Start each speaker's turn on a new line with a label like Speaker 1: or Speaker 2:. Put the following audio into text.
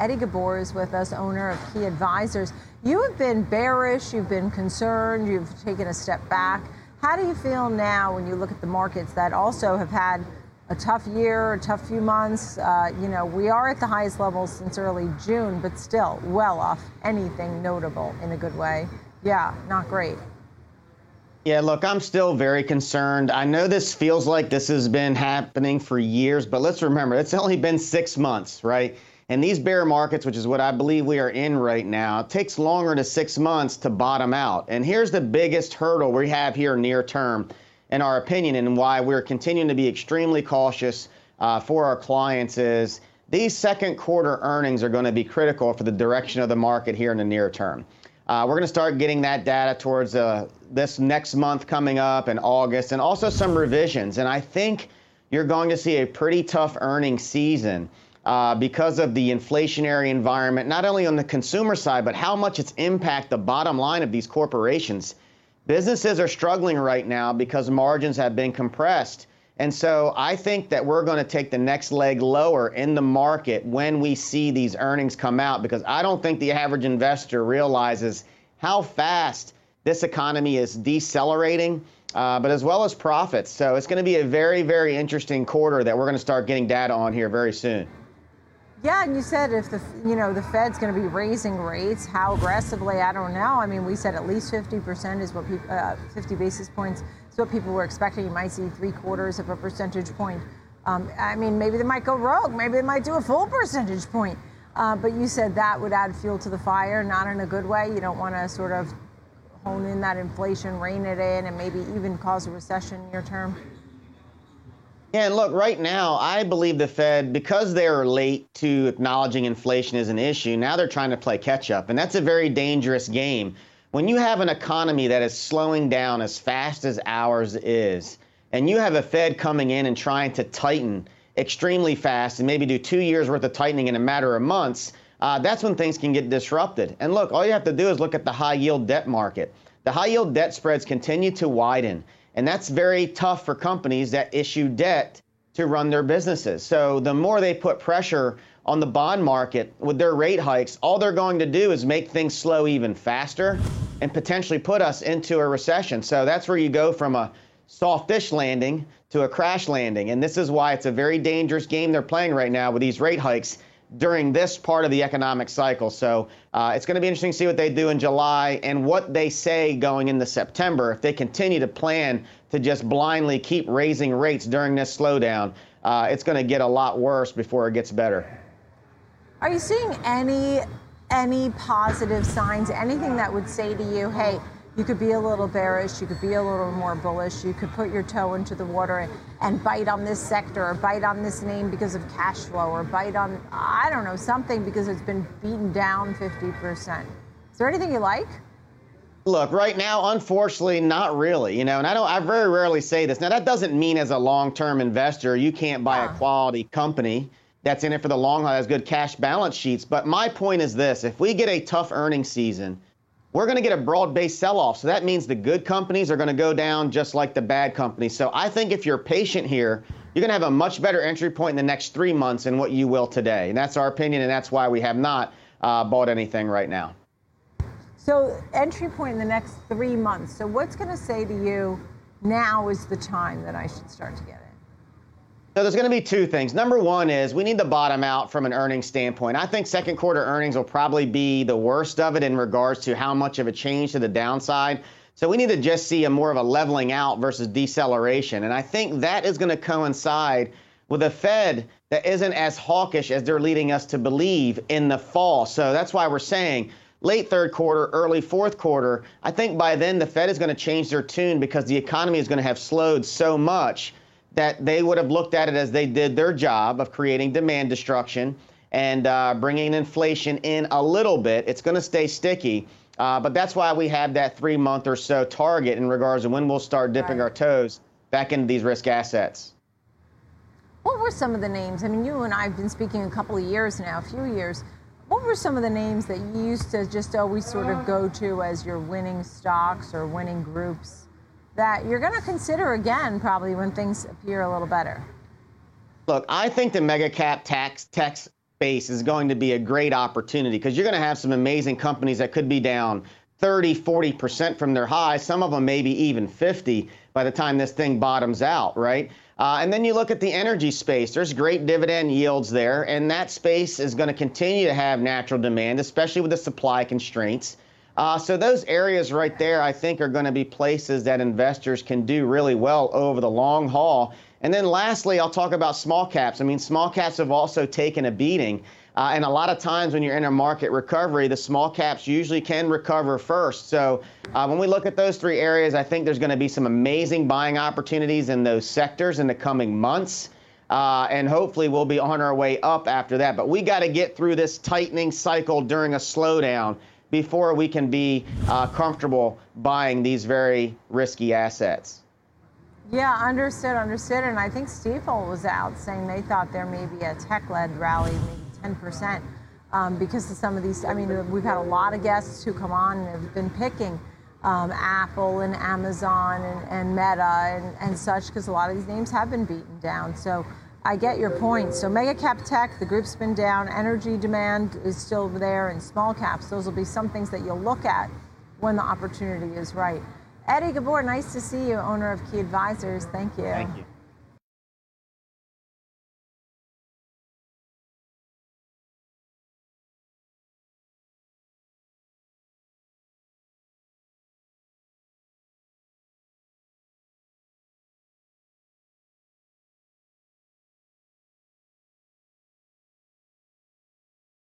Speaker 1: Eddie Ghabour is with us, owner of Key Advisors. You have been bearish, you've been concerned, you've taken a step back. How do you feel now when you look at the markets that also have had a tough year, a tough few months? Uh, you know, we are at the highest levels since early June, but still well off anything notable in a good way. Yeah, not great.
Speaker 2: Yeah, look, I'm still very concerned. I know this feels like this has been happening for years, but let's remember it's only been six months, right? And these bear markets, which is what I believe we are in right now, takes longer than six months to bottom out. And here's the biggest hurdle we have here near term, in our opinion, and why we're continuing to be extremely cautious uh, for our clients is these second quarter earnings are going to be critical for the direction of the market here in the near term. Uh, we're going to start getting that data towards uh, this next month coming up in August, and also some revisions. And I think you're going to see a pretty tough earning season uh, because of the inflationary environment, not only on the consumer side, but how much it's impact the bottom line of these corporations. Businesses are struggling right now because margins have been compressed. And so I think that we're going to take the next leg lower in the market when we see these earnings come out because I don't think the average investor realizes how fast this economy is decelerating, uh, but as well as profits. So it's going to be a very, very interesting quarter that we're going to start getting data on here very soon.
Speaker 1: Yeah, and you said if the you know the Fed's going to be raising rates, how aggressively? I don't know. I mean, we said at least 50% is what people, uh, 50 basis points is what people were expecting. You might see three quarters of a percentage point. Um, I mean, maybe they might go rogue. Maybe they might do a full percentage point. Uh, but you said that would add fuel to the fire, not in a good way. You don't want to sort of hone in that inflation, rein it in, and maybe even cause a recession near term.
Speaker 2: Yeah, and look, right now, I believe the Fed, because they're late to acknowledging inflation is an issue, now they're trying to play catch up. And that's a very dangerous game. When you have an economy that is slowing down as fast as ours is, and you have a Fed coming in and trying to tighten extremely fast and maybe do two years worth of tightening in a matter of months, uh, that's when things can get disrupted. And look, all you have to do is look at the high yield debt market. The high yield debt spreads continue to widen. And that's very tough for companies that issue debt to run their businesses. So the more they put pressure on the bond market with their rate hikes, all they're going to do is make things slow even faster and potentially put us into a recession. So that's where you go from a softish landing to a crash landing. And this is why it's a very dangerous game they're playing right now with these rate hikes during this part of the economic cycle. So uh, it's going to be interesting to see what they do in July and what they say going into September. If they continue to plan to just blindly keep raising rates during this slowdown, uh, it's going to get a lot worse before it gets better.
Speaker 1: Are you seeing any any positive signs? Anything that would say to you, "Hey"? You could be a little bearish, you could be a little more bullish, you could put your toe into the water and, bite on this sector or bite on this name because of cash flow or bite on, I don't know, something because it's been beaten down 50%. Is there anything you like?
Speaker 2: Look, right now, unfortunately, not really. You know, and I don't. I very rarely say this. Now, that doesn't mean as a long-term investor you can't buy yeah. a quality company that's in it for the long haul, has good cash balance sheets. But my point is this: if we get a tough earnings season, we're going to get a broad-based sell-off. So that means the good companies are going to go down just like the bad companies. So I think if you're patient here, you're going to have a much better entry point in the next three months than what you will today. And that's our opinion, and that's why we have not uh, bought anything right now.
Speaker 1: So entry point in the next three months. So what's going to say to you now is the time that I should start to get it?
Speaker 2: So there's going to be two things. Number one is we need to bottom out from an earnings standpoint. I think second quarter earnings will probably be the worst of it in regards to how much of a change to the downside. So we need to just see a more of a leveling out versus deceleration. And I think that is going to coincide with a Fed that isn't as hawkish as they're leading us to believe in the fall. So that's why we're saying late third quarter, early fourth quarter. I think by then the Fed is going to change their tune because the economy is going to have slowed so much that they would have looked at it as they did their job of creating demand destruction and uh, bringing inflation in a little bit. It's going to stay sticky. Uh, but that's why we have that three month or so target in regards to when we'll start dipping right. our toes back into these risk assets.
Speaker 1: What were some of the names? I mean, you and I have been speaking a couple of years now, a few years. What were some of the names that you used to just always sort of go to as your winning stocks or winning groups? That you're going to consider again probably when things appear a little better?
Speaker 2: Look, I think the mega cap tax tax base is going to be a great opportunity because you're going to have some amazing companies that could be down 30, 40% from their highs, some of them maybe even 50 by the time this thing bottoms out, right? Uh, and then you look at the energy space. There's great dividend yields there, and that space is going to continue to have natural demand, especially with the supply constraints. Uh, so those areas right there, I think, are going to be places that investors can do really well over the long haul. And then lastly, I'll talk about small caps. I mean, small caps have also taken a beating. Uh, and a lot of times when you're in a market recovery, the small caps usually can recover first. So uh, when we look at those three areas, I think there's going to be some amazing buying opportunities in those sectors in the coming months. Uh, and hopefully we'll be on our way up after that. But we got to get through this tightening cycle during a slowdown before we can be uh, comfortable buying these very risky assets.
Speaker 1: Yeah, understood, understood. And I think Stifel was out saying they thought there may be a tech-led rally, maybe 10%, um, because of some of these. I mean, we've had a lot of guests who come on and have been picking um, Apple and Amazon and, and Meta and, and such, because a lot of these names have been beaten down. So I get your point. So mega cap tech, the group's been down. Energy demand is still there, and small caps. Those will be some things that you'll look at when the opportunity is right. Eddie Ghabour, nice to see you, owner of Key Advisors. Thank you.
Speaker 2: Thank you.